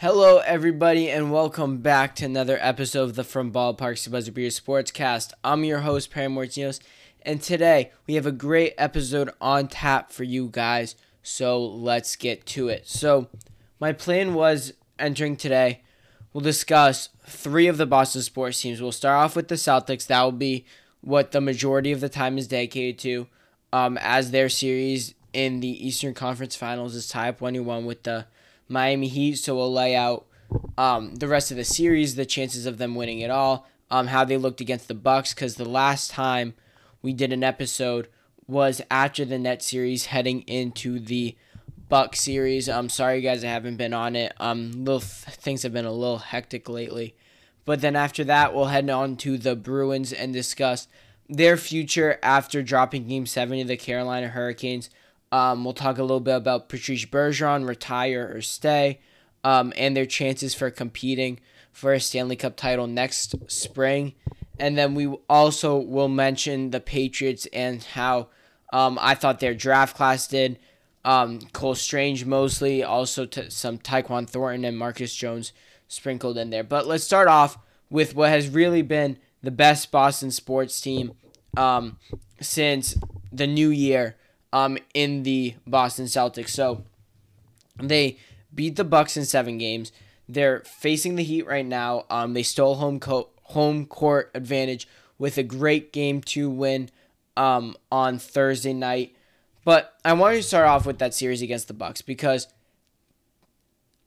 Hello, everybody, and welcome back to another episode of the From Ballparks to Buzzer Beater Sportscast. I'm your host, Perry Mortinos, and today we have a great episode on tap for you guys. So let's get to it. So, my plan was entering today, we'll discuss three of the Boston sports teams. We'll start off with the Celtics. That will be what the majority of the time is dedicated to, um, as their series in the Eastern Conference Finals is tied up 1 1 with the Miami Heat. So we'll lay out um, the rest of the series, the chances of them winning it all, um, how they looked against the Bucks. Because the last time we did an episode was after the net series, heading into the Buck series. I'm sorry, guys, I haven't been on it. Um, little th- things have been a little hectic lately. But then after that, we'll head on to the Bruins and discuss their future after dropping Game Seven to the Carolina Hurricanes. Um, we'll talk a little bit about Patrice Bergeron, retire or stay, um, and their chances for competing for a Stanley Cup title next spring. And then we also will mention the Patriots and how um, I thought their draft class did. Um, Cole Strange mostly, also to some Tyquan Thornton and Marcus Jones sprinkled in there. But let's start off with what has really been the best Boston sports team um, since the new year um, in the Boston Celtics. So they beat the Bucks in seven games. They're facing the Heat right now. Um, they stole home co- home court advantage with a great game two win um, on Thursday night. But I wanted to start off with that series against the Bucks because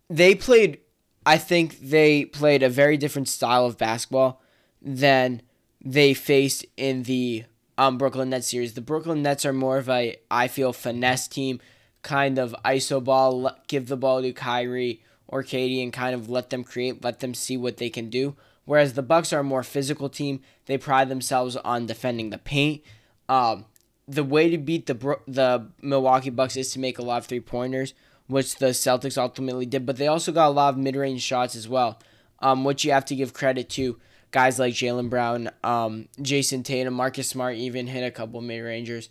they played. I think they played a very different style of basketball than they faced in the um, Brooklyn Nets series. The Brooklyn Nets are more of a, I feel, finesse team, kind of iso ball, give the ball to Kyrie or KD and kind of let them create, let them see what they can do. Whereas the Bucks are a more physical team. They pride themselves on defending the paint. Um, the way to beat the Bro- the Milwaukee Bucks is to make a lot of three pointers, which the Celtics ultimately did. But they also got a lot of mid range shots as well, um, which you have to give credit to guys like Jaylen Brown, um, Jayson Tatum, Marcus Smart even hit a couple mid rangers.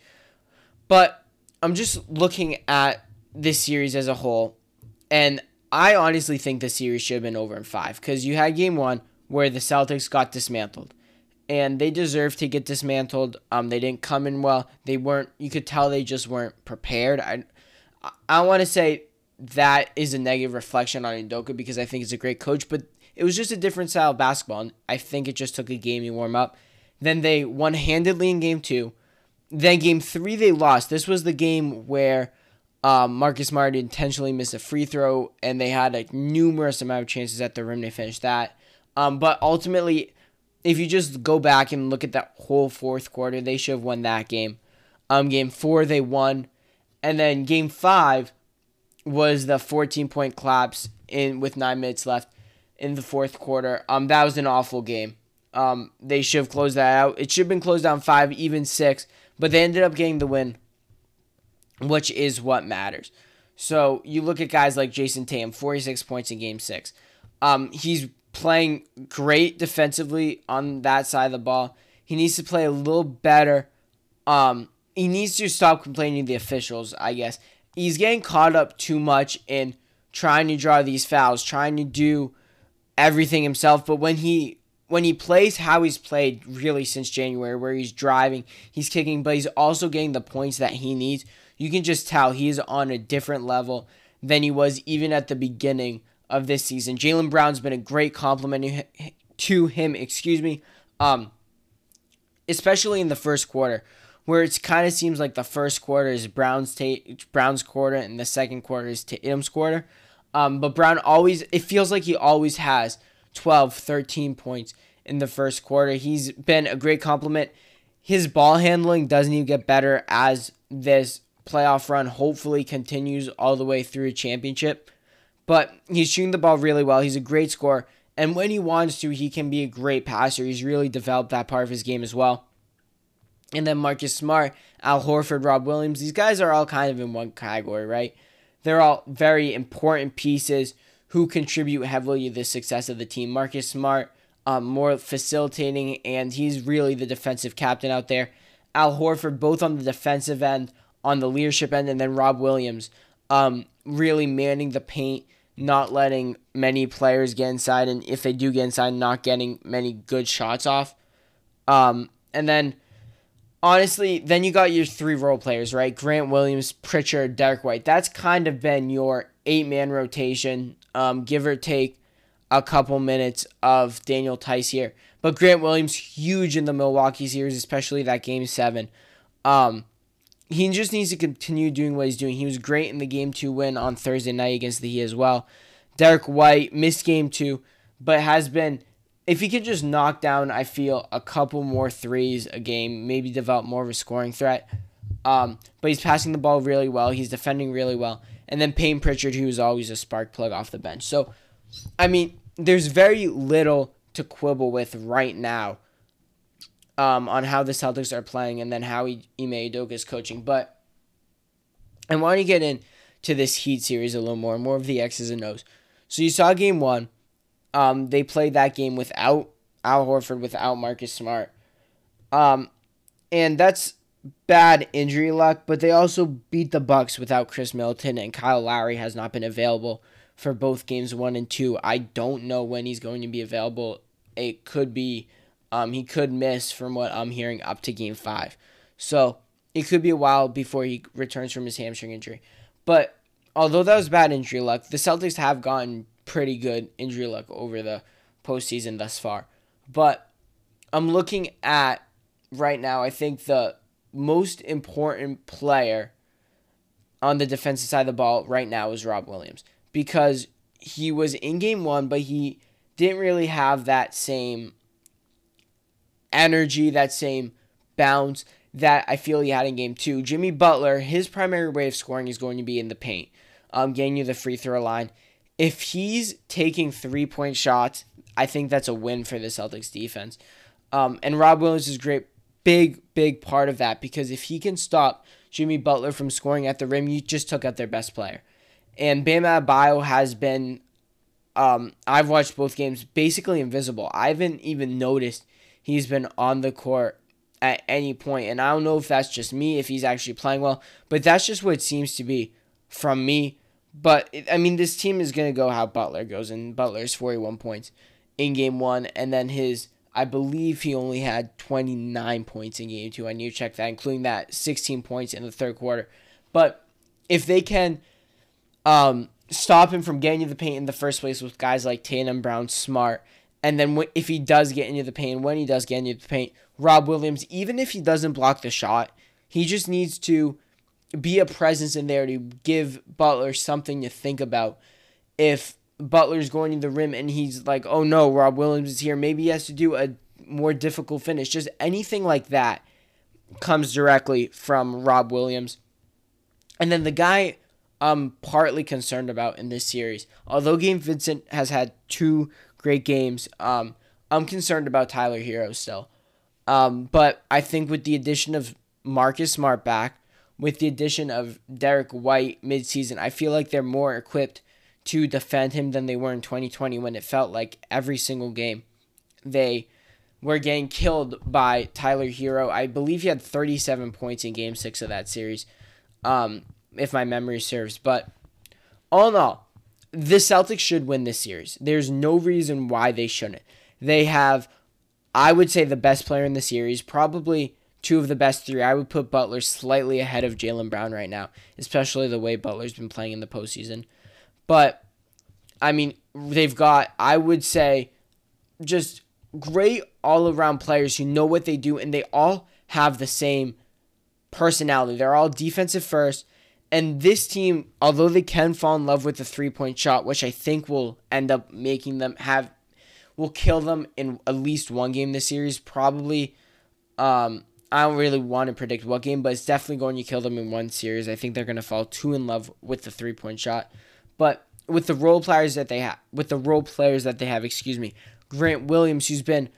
But I'm just looking at this series as a whole, and I honestly think the series should have been over in five because you had game one where the Celtics got dismantled. And they deserved to get dismantled. Um, they didn't come in well. They weren't. You could tell they just weren't prepared. I, I want to say that is a negative reflection on Udoka because I think he's a great coach, but it was just a different style of basketball. And I think it just took a game to warm up. Then they won handedly in game two. Then game three, they lost. This was the game where um, Marcus Smart intentionally missed a free throw, and they had a numerous amount of chances at the rim to finish that. Um, but ultimately, if you just go back and look at that whole fourth quarter, they should have won that game. Um, game four, they won. And then game five was the 14 point collapse in with nine minutes left in the fourth quarter. Um, that was an awful game. Um, they should have closed that out. It should have been closed down five, even six, but they ended up getting the win, which is what matters. So you look at guys like Jayson Tatum, 46 points in game six. Um, he's playing great defensively on that side of the ball. He needs to play a little better. Um, he needs to stop complaining to the officials, I guess. He's getting caught up too much in trying to draw these fouls, trying to do everything himself. But when he when he plays how he's played really since January, where he's driving, he's kicking, but he's also getting the points that he needs, you can just tell he's on a different level than he was even at the beginning of this season. Jaylen Brown's been a great complement to him, excuse me, um, especially in the first quarter, where it kind of seems like the first quarter is Brown's ta- Brown's quarter and the second quarter is Tatum's quarter. Um, but Brown always, it feels like he always has 12, 13 points in the first quarter. He's been a great complement. His ball handling doesn't even get better as this playoff run hopefully continues all the way through a championship. But he's shooting the ball really well. He's a great scorer. And when he wants to, he can be a great passer. He's really developed that part of his game as well. And then Marcus Smart, Al Horford, Rob Williams, these guys are all kind of in one category, right? They're all very important pieces who contribute heavily to the success of the team. Marcus Smart, um, more facilitating, and he's really the defensive captain out there. Al Horford, both on the defensive end, on the leadership end, and then Rob Williams, um, really manning the paint, not letting many players get inside, and if they do get inside, not getting many good shots off. Um, and then, honestly, then you got your three role players, right? Grant Williams, Pritchard, Derrick White. That's kind of been your eight man rotation, um, give or take a couple minutes of Daniel Theis here. But Grant Williams, huge in the Milwaukee series, especially that game seven. Um, he just needs to continue doing what he's doing. He was great in the game two win on Thursday night against the Heat as well. Derrick White missed game two, but has been if he could just knock down, I feel a couple more threes a game, maybe develop more of a scoring threat. Um, but he's passing the ball really well. He's defending really well. And then Payne Pritchard, who is always a spark plug off the bench. So, I mean, there's very little to quibble with right now um, on how the Celtics are playing and then how Ime Udoka is coaching. But I want to get into this Heat series a little more, more of the X's and O's. So you saw game one. Um, they played that game without Al Horford, without Marcus Smart. Um, and that's bad injury luck, but they also beat the Bucks without Khris Middleton and Kyle Lowry has not been available for both games one and two. I don't know when he's going to be available. It could be um, he could miss from what I'm hearing up to game five. So it could be a while before he returns from his hamstring injury. But although that was bad injury luck, the Celtics have gotten pretty good injury luck over the postseason thus far. But I'm looking at right now, I think the most important player on the defensive side of the ball right now is Rob Williams because he was in game one, but he didn't really have that same energy, that same bounce that I feel he had in game two. Jimmy Butler, his primary way of scoring is going to be in the paint, um, getting you the free throw line. If he's taking three point shots, I think that's a win for the Celtics defense. Um, and Rob Williams is great, big, big part of that because if he can stop Jimmy Butler from scoring at the rim, you just took out their best player. And Bam Adebayo has been, um, I've watched both games, basically invisible. I haven't even noticed he's been on the court at any point. And I don't know if that's just me, if he's actually playing well, but that's just what it seems to be from me. But I mean, this team is going to go how Butler goes, and Butler's 41 points in game one, and then his, I believe he only had 29 points in game two. I need to check that, including that 16 points in the third quarter. But if they can um, stop him from getting to the paint in the first place with guys like Tatum, Brown, Smart, and then if he does get into the paint, when he does get into the paint, Rob Williams, even if he doesn't block the shot, he just needs to be a presence in there to give Butler something to think about. If Butler's going to the rim and he's like, oh no, Rob Williams is here, maybe he has to do a more difficult finish. Just anything like that comes directly from Rob Williams. And then the guy I'm partly concerned about in this series, although Gabe Vincent has had two great games. Um, I'm concerned about Tyler Herro still. Um, but I think with the addition of Marcus Smart back, with the addition of Derrick White midseason, I feel like they're more equipped to defend him than they were in 2020 when it felt like every single game they were getting killed by Tyler Herro. I believe he had 37 points in game six of that series, um, if my memory serves. But all in all, the Celtics should win this series. There's no reason why they shouldn't. They have, I would say, the best player in the series, probably two of the best three. I would put Butler slightly ahead of Jaylen Brown right now, especially the way Butler's been playing in the postseason. But, I mean, they've got, I would say, just great all around players who know what they do, and they all have the same personality. They're all defensive first and this team, although they can fall in love with the three point shot, which I think will end up making them have, will kill them in at least one game this series. Probably, um, I don't really want to predict what game, but it's definitely going to kill them in one series. I think they're going to fall too in love with the three point shot. But with the role players that they have, with the role players that they have, excuse me, Grant Williams, who's been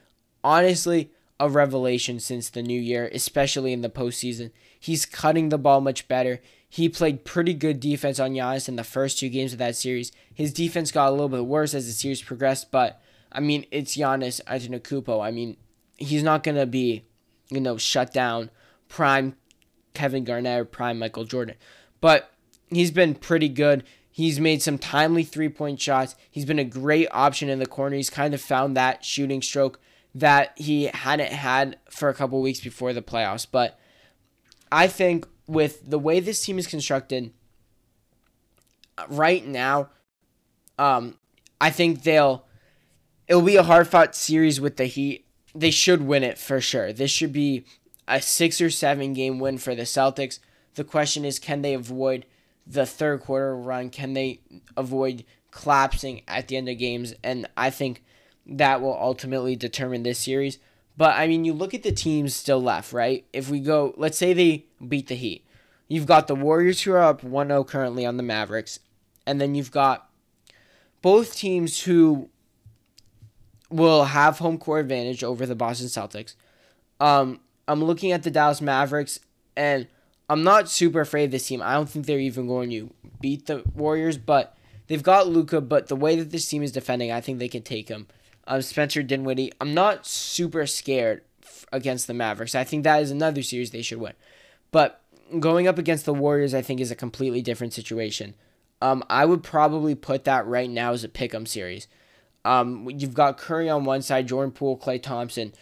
honestly a revelation since the new year, especially in the postseason. He's cutting the ball much better. He played pretty good defense on Giannis in the first two games of that series. His defense got a little bit worse as the series progressed, but I mean, it's Giannis Antetokounmpo. I mean, he's not gonna be, you know, shut down prime Kevin Garnett or prime Michael Jordan, but he's been pretty good. He's made some timely three point shots. He's been a great option in the corner. He's kind of found that shooting stroke that he hadn't had for a couple weeks before the playoffs. But I think with the way this team is constructed right now, um, I think they'll it'll be a hard fought series with the Heat. They should win it for sure. This should be a six or seven game win for the Celtics. The question is, can they avoid the third quarter run? Can they avoid collapsing at the end of games? And I think that will ultimately determine this series. But I mean, you look at the teams still left, right? If we go, let's say they beat the Heat. You've got the Warriors who are up 1 0 currently on the Mavericks. And then you've got both teams who will have home court advantage over the Boston Celtics. Um, I'm looking at the Dallas Mavericks, and I'm not super afraid of this team. I don't think they're even going to beat the Warriors, but they've got Luka. But the way that this team is defending, I think they can take him. Um, Spencer Dinwiddie. I'm not super scared f- against the Mavericks. I think that is another series they should win. But going up against the Warriors, I think is a completely different situation. Um, I would probably put that right now as a pick'em series. Um, you've got Curry on one side, Jordan Poole, Klay Thompson,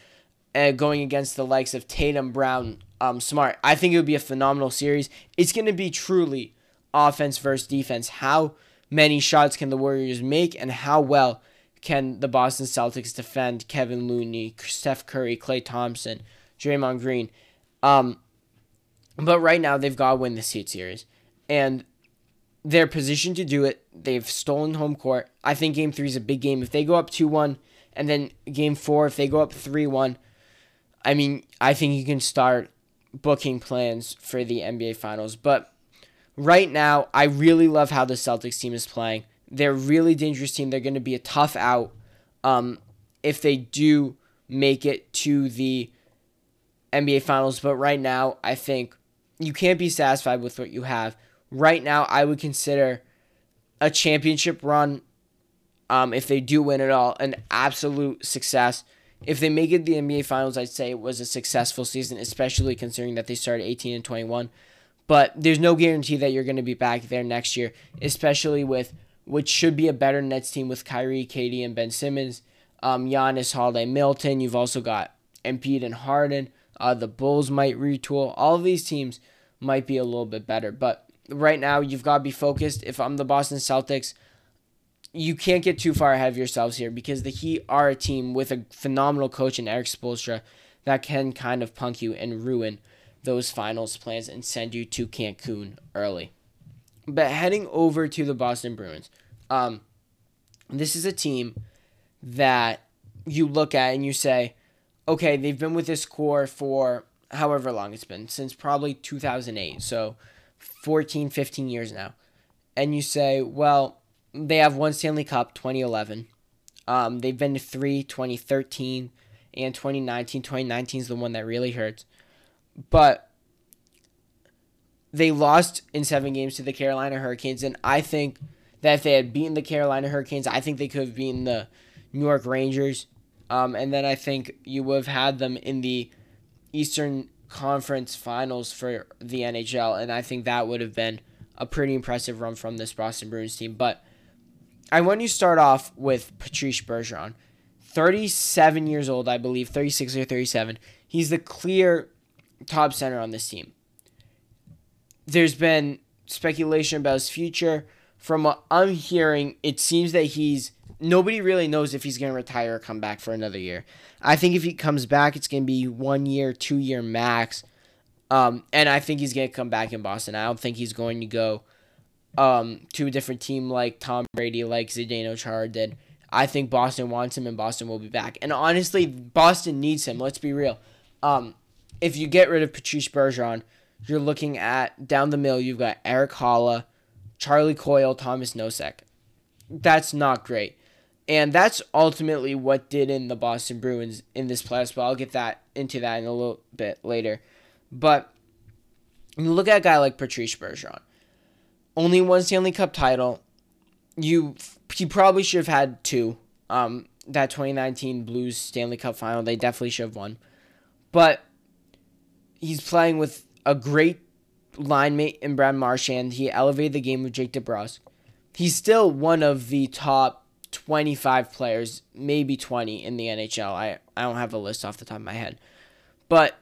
uh, going against the likes of Tatum, Brown, um, Smart. I think it would be a phenomenal series. It's going to be truly offense versus defense. How many shots can the Warriors make, and how well can the Boston Celtics defend Kevin Looney, Steph Curry, Klay Thompson, Draymond Green? Um, but right now they've got to win the Heat series, and they're positioned to do it. They've stolen home court. I think Game Three is a big game. If they go up two one, and then Game Four, if they go up three one, I mean, I think you can start booking plans for the NBA Finals. But right now, I really love how the Celtics team is playing. They're a really dangerous team. They're going to be a tough out um, if they do make it to the NBA Finals. But right now, I think you can't be satisfied with what you have. Right now, I would consider a championship run, um, if they do win it all, an absolute success. If they make it the NBA Finals, I'd say it was a successful season, especially considering that they started 18 and 21. But there's no guarantee that you're going to be back there next year, especially with which should be a better Nets team with Kyrie, KD, and Ben Simmons, um, Giannis, Holiday, Milton. You've also got Embiid and Harden. Uh, the Bulls might retool. All of these teams might be a little bit better, but right now you've got to be focused. If I'm the Boston Celtics, you can't get too far ahead of yourselves here because the Heat are a team with a phenomenal coach in Erik Spoelstra that can kind of punk you and ruin those finals plans and send you to Cancun early. But heading over to the Boston Bruins, um, this is a team that you look at and you say, okay, they've been with this core for however long it's been, since probably 2008. So 14, 15 years now. And you say, well, they have one Stanley Cup, 2011. Um, they've been to three, 2013 and 2019. 2019 is the one that really hurts. But they lost in seven games to the Carolina Hurricanes. And I think that if they had beaten the Carolina Hurricanes, I think they could have beaten the New York Rangers. Um, and then I think you would have had them in the Eastern Conference Finals for the NHL. And I think that would have been a pretty impressive run from this Boston Bruins team. But I want you to start off with Patrice Bergeron. 37 years old, I believe, 36 or 37. He's the clear top center on this team. There's been speculation about his future. From what I'm hearing, it seems that he's nobody really knows if he's going to retire or come back for another year. I think if he comes back, it's going to be one year, two year max. Um, and I think he's going to come back in Boston. I don't think he's going to go um, to a different team like Tom Brady, like Zdeno Chara did. I think Boston wants him and Boston will be back. And honestly, Boston needs him. Let's be real. Um, if you get rid of Patrice Bergeron, you're looking at down the middle, you've got Erik Haula, Charlie Coyle, Tomas Nosek. That's not great. And that's ultimately what did in the Boston Bruins in this playoffs, but I'll get that into that in a little bit later. But you look at a guy like Patrice Bergeron only one Stanley Cup title. You he probably should have had two. Um, that 2019 Blues Stanley Cup final, they definitely should have won. But he's playing with a great line mate in Brad Marchand. He elevated the game with Jake DeBrusk. he's still one of the top 25 players, maybe 20 in the NHL. I, I don't have a list off the top of my head. But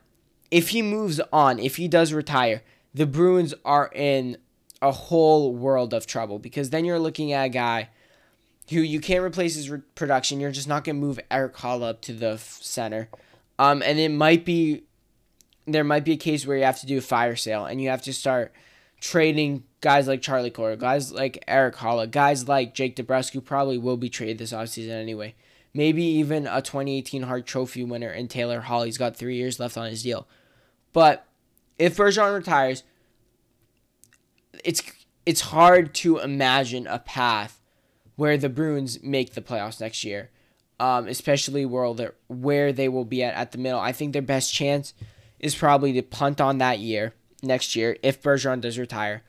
if he moves on, if he does retire, the Bruins are in a whole world of trouble because then you're looking at a guy who you can't replace his re- production. You're just not going to move Erik Haula up to the f- center. Um, and it might be, there might be a case where you have to do a fire sale and you have to start trading guys like Charlie Coyle, guys like Erik Haula, guys like Jake DeBrusk, probably will be traded this offseason anyway. Maybe even a 2018 Hart Trophy winner in Taylor Hall. He's got three years left on his deal. But if Bergeron retires, it's it's hard to imagine a path where the Bruins make the playoffs next year, um, especially where where they will be at at the middle. I think their best chance is probably to punt on that year next year if Bergeron does retire,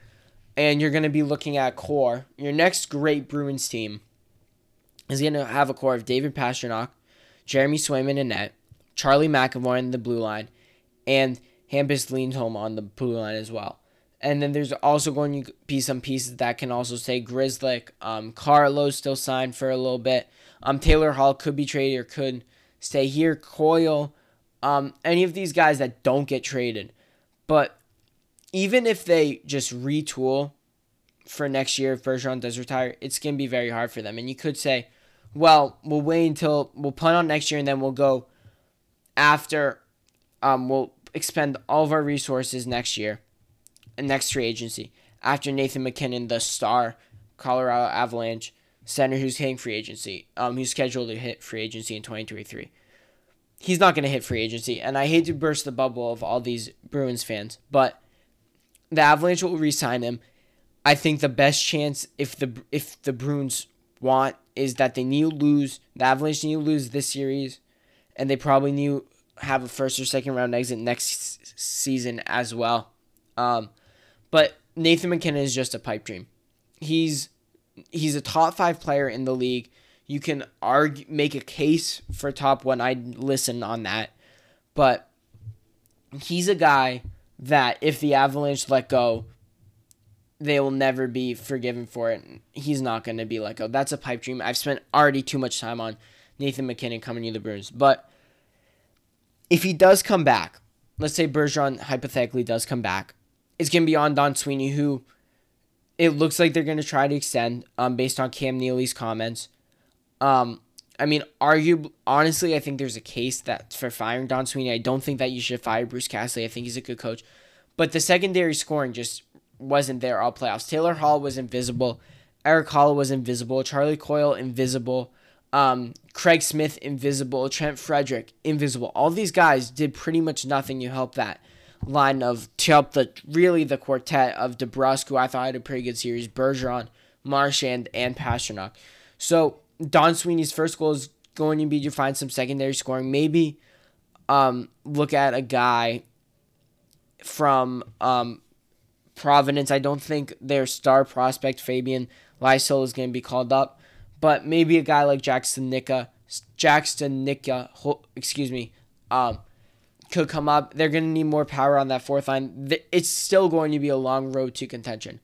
and you're going to be looking at core. Your next great Bruins team is going to have a core of David Pastrnak, Jeremy Swayman and net, Charlie McAvoy in the blue line, and Hampus Lindholm on the blue line as well. And then there's also going to be some pieces that can also stay. Grzelcyk, um, Carlo still signed for a little bit. Um, Taylor Hall could be traded or could stay here. Coyle, um, any of these guys that don't get traded. But even if they just retool for next year, if Bergeron does retire, it's going to be very hard for them. And you could say, well, we'll wait until we'll punt on next year and then we'll go after, um, we'll expend all of our resources next year and next free agency after Nathan MacKinnon, the star Colorado Avalanche center who's hitting free agency, um, who's scheduled to hit free agency in 2023. He's not going to hit free agency, and I hate to burst the bubble of all these Bruins fans, but the Avalanche will re-sign him. I think the best chance if the if the Bruins want is that they need to lose the Avalanche need to lose this series, and they probably need to have a first or second round exit next season as well. Um, but Nathan MacKinnon is just a pipe dream. He's he's a top five player in the league. You can argue make a case for top one. I'd listen on that. But he's a guy that if the Avalanche let go, they will never be forgiven for it. He's not going to be let go. That's a pipe dream. I've spent already too much time on Nathan MacKinnon coming to the Bruins. But if he does come back, let's say Bergeron hypothetically does come back, it's going to be on Don Sweeney, who it looks like they're going to try to extend um, based on Cam Neely's comments. Um, I mean, argue honestly, I think there's a case that for firing Don Sweeney. I don't think that you should fire Bruce Cassidy. I think he's a good coach, but the secondary scoring just wasn't there all playoffs. Taylor Hall was invisible. Eric Hall was invisible. Charlie Coyle invisible. Um, Craig Smith invisible. Trent Frederic invisible. All these guys did pretty much nothing to help that line of to help the really the quartet of DeBrusk, who I thought had a pretty good series, Bergeron, Marchand, and Pastrnak. So Don Sweeney's first goal is going to be to find some secondary scoring. Maybe um, look at a guy from um, Providence. I don't think their star prospect Fabian Lysell, is going to be called up, but maybe a guy like Jack Studnicka, Jack Studnicka, excuse me, um, could come up. They're going to need more power on that fourth line. It's still going to be a long road to contention.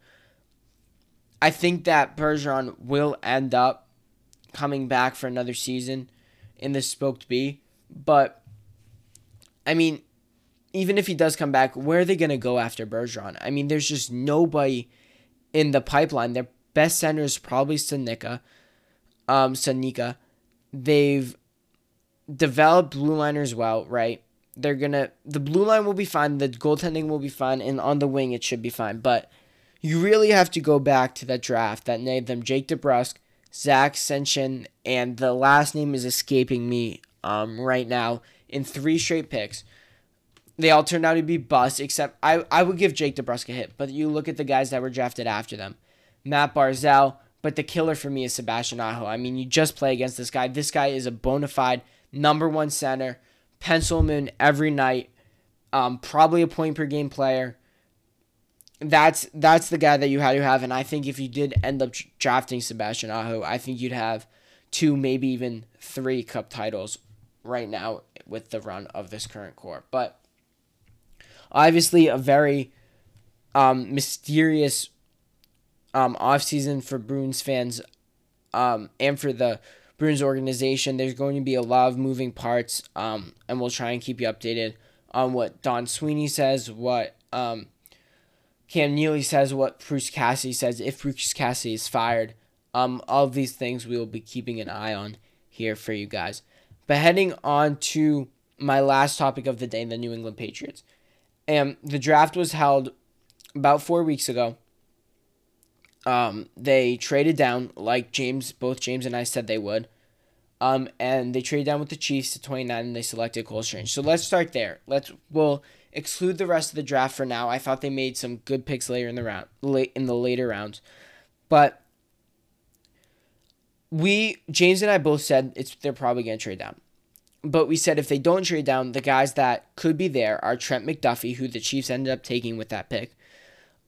I think that Bergeron will end up coming back for another season in the Spoked B, but I mean, even if he does come back, where are they going to go after Bergeron? I mean, there's just nobody in the pipeline. Their best center is probably Sanika. Um, Sanika. They've developed blue liners well, right? they're gonna the blue line will be fine, the goaltending will be fine, and on the wing it should be fine. But you really have to go back to that draft that named them Jake DeBrusk, Zach Senyshyn, and the last name is escaping me um, right now in three straight picks. They all turned out to be busts, except I, I would give Jake DeBrusk a hit. But you look at the guys that were drafted after them. Matt Barzal, but the killer for me is Sebastian Aho. I mean, you just play against this guy. This guy is a bona fide number one center pencil in every night. Um, probably a point per game player. That's that's the guy that you had to have, and I think if you did end up drafting Sebastian Aho, I think you'd have two, maybe even three cup titles right now with the run of this current core. But obviously, a very um, mysterious um, off season for Bruins fans um, and for the Bruins organization. There's going to be a lot of moving parts, um, and we'll try and keep you updated on what Don Sweeney says, what um, Cam Neely says, what Bruce Cassidy says, if Bruce Cassidy is fired. Um, all these things we will be keeping an eye on here for you guys. But heading on to my last topic of the day, the New England Patriots. And the draft was held about four weeks ago. Um, they traded down like James, both James and I said they would. Um, and they traded down with the Chiefs to 29 and they selected Cole Strange. So let's start there. Let's we'll exclude the rest of the draft for now. I thought they made some good picks later in the round, late in the later rounds. But we James and I both said it's they're probably going to trade down. But we said if they don't trade down, the guys that could be there are Trent McDuffie, who the Chiefs ended up taking with that pick,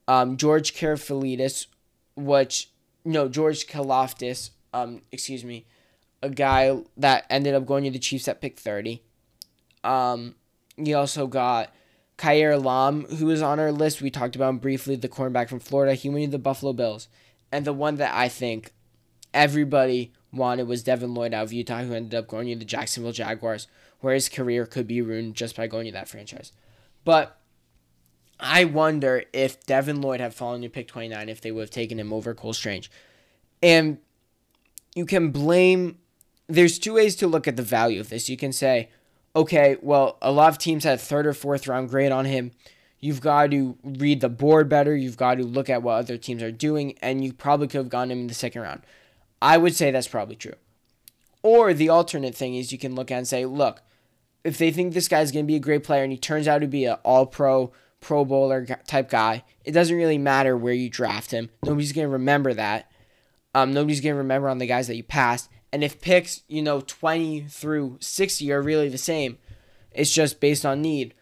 um, George Karafalidis, which no George Kalafdis, um, excuse me, a guy that ended up going to the Chiefs at pick thirty. Um, you also got Kaiir Elam, who was on our list. We talked about him briefly, the cornerback from Florida. He went to the Buffalo Bills, and the one that I think everybody wanted was Devin Lloyd out of Utah, who ended up going to the Jacksonville Jaguars, where his career could be ruined just by going to that franchise. But I wonder if Devin Lloyd had fallen to pick 29 if they would have taken him over Cole Strange. And you can blame, there's two ways to look at the value of this. You can say, okay, well, a lot of teams had third or fourth round grade on him. You've got to read the board better. You've got to look at what other teams are doing, and you probably could have gotten him in the second round. I would say that's probably true. Or the alternate thing is you can look at and say, look, if they think this guy's going to be a great player and he turns out to be an all pro, pro bowler type guy, it doesn't really matter where you draft him. Nobody's going to remember that. Um, nobody's going to remember on the guys that you passed. And if picks, you know, 20 through 60 are really the same, it's just based on need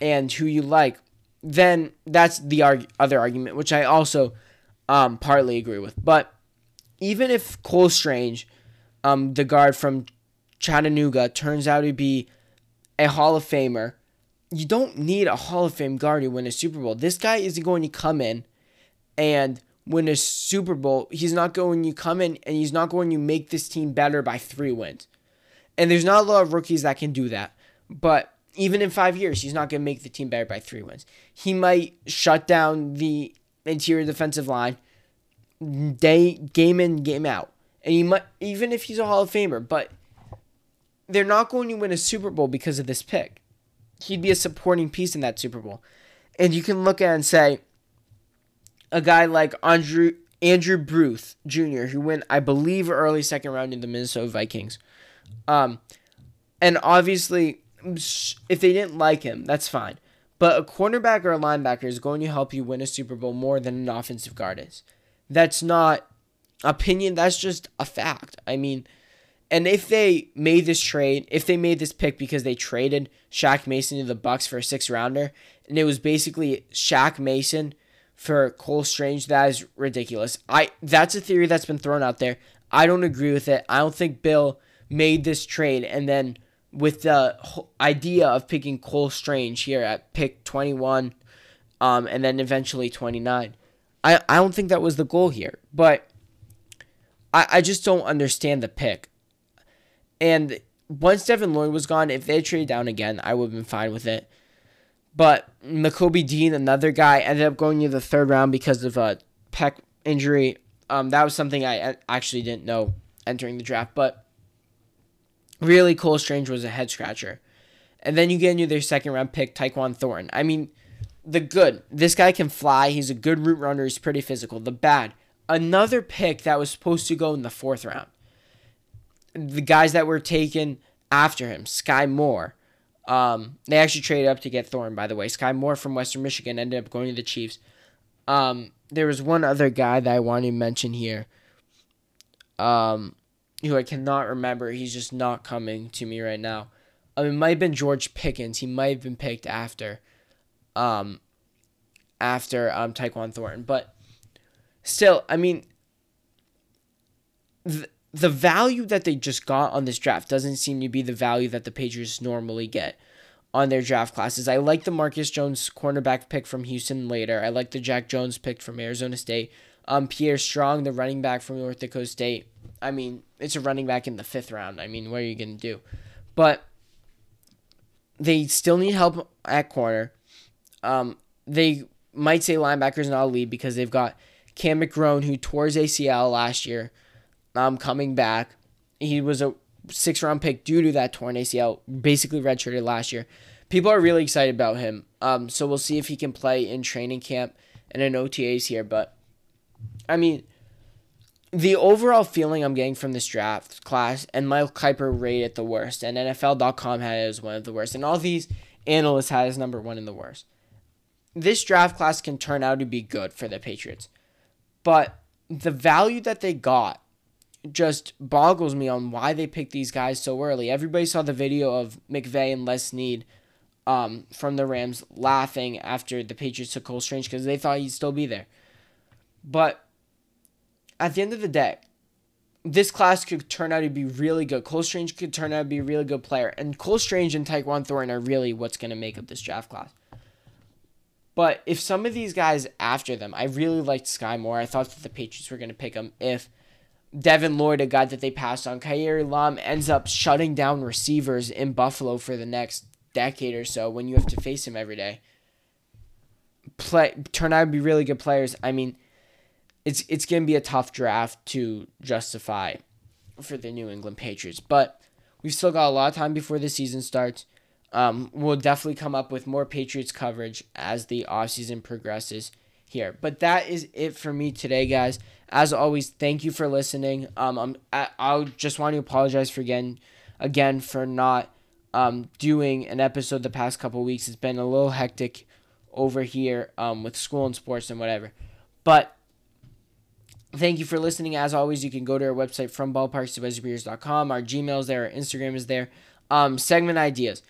and who you like, then that's the arg- other argument, which I also um, partly agree with. But even if Cole Strange, um, the guard from Chattanooga, turns out to be a Hall of Famer, you don't need a Hall of Fame guard to win a Super Bowl. This guy isn't going to come in and win a Super Bowl. He's not going to come in and he's not going to make this team better by three wins. And there's not a lot of rookies that can do that. But even in five years, he's not going to make the team better by three wins. He might shut down the interior defensive line day game in game out, and he might even if he's a Hall of Famer, but they're not going to win a Super Bowl because of this pick. He'd be a supporting piece in that Super Bowl, and you can look at and say a guy like Andrew Andrew Booth Jr., who went I believe early second round in the Minnesota Vikings, um, and obviously if they didn't like him, that's fine. But a cornerback or a linebacker is going to help you win a Super Bowl more than an offensive guard is that's not opinion, that's just a fact. I mean, and if they made this trade, if they made this pick because they traded Shaq Mason to the Bucks for a six rounder, and it was basically Shaq Mason for Cole Strange, that is ridiculous. I that's a theory that's been thrown out there. I don't agree with it. I don't think Bill made this trade and then with the idea of picking Cole Strange here at pick 21 um, and then eventually 29. I, I don't think that was the goal here, but I, I just don't understand the pick. And once Devin Lloyd was gone, if they traded down again, I would have been fine with it. But Nakobe Dean, another guy, ended up going to the third round because of a pec injury. Um, that was something I actually didn't know entering the draft, but really, Cole Strange was a head scratcher. And then you get into their second round pick, Tyquan Thornton. I mean, the good, this guy can fly. He's a good route runner. He's pretty physical. The bad, another pick that was supposed to go in the fourth round. The guys that were taken after him, Sky Moore. Um, they actually traded up to get Thorne, by the way. Sky Moore from Western Michigan ended up going to the Chiefs. Um, there was one other guy that I want to mention here. Um, who I cannot remember. He's just not coming to me right now. Um, it might have been George Pickens. He might have been picked after um, after um, Tyquan Thornton. But still, I mean, the, the value that they just got on this draft doesn't seem to be the value that the Patriots normally get on their draft classes. I like the Marcus Jones cornerback pick from Houston later. I like the Jack Jones pick from Arizona State. Um, Pierre Strong, the running back from North Dakota State. I mean, it's a running back in the fifth round. I mean, what are you going to do? But they still need help at corner. Um, they might say linebackers not a lead because they've got Cam McGrone, who tore his ACL last year, um, coming back. He was a six round pick due to that torn ACL, basically redshirted last year. People are really excited about him. Um, so we'll see if he can play in training camp and in OTAs here. But I mean, the overall feeling I'm getting from this draft class, and Mike Kiper rated it the worst, and NFL.com had it as one of the worst, and all these analysts had it as number one in the worst. This draft class can turn out to be good for the Patriots, but the value that they got just boggles me on why they picked these guys so early. Everybody saw the video of McVay and Les Snead um, from the Rams laughing after the Patriots took Cole Strange because they thought he'd still be there. But at the end of the day, this class could turn out to be really good. Cole Strange could turn out to be a really good player. And Cole Strange and Tyquan Thornton are really what's going to make up this draft class. But if some of these guys after them, I really liked Sky Moore. I thought that the Patriots were going to pick him if Devin Lloyd, a guy that they passed on, Kaiir Elam ends up shutting down receivers in Buffalo for the next decade or so when you have to face him every day. Play turn out to be really good players. I mean, it's it's to be a tough draft to justify for the New England Patriots, but we've still got a lot of time before the season starts. Um, we'll definitely come up with more Patriots coverage as the offseason progresses here. But that is it for me today, guys. As always, thank you for listening. Um, I'm, I, I just want to apologize for again, again for not um, doing an episode the past couple weeks. It's been a little hectic over here um, with school and sports and whatever. But thank you for listening. As always, you can go to our website from ballparks to. Our Gmail is there, our Instagram is there. Um, segment ideas,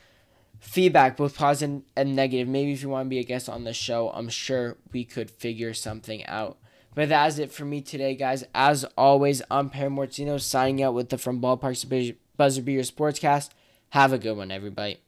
feedback, both positive and negative. Maybe if you want to be a guest on the show, I'm sure we could figure something out. But that's it for me today, guys. As always, I'm Per Mortino signing out with the From Ballparks to Buzzer Beater Sportscast. Have a good one, everybody.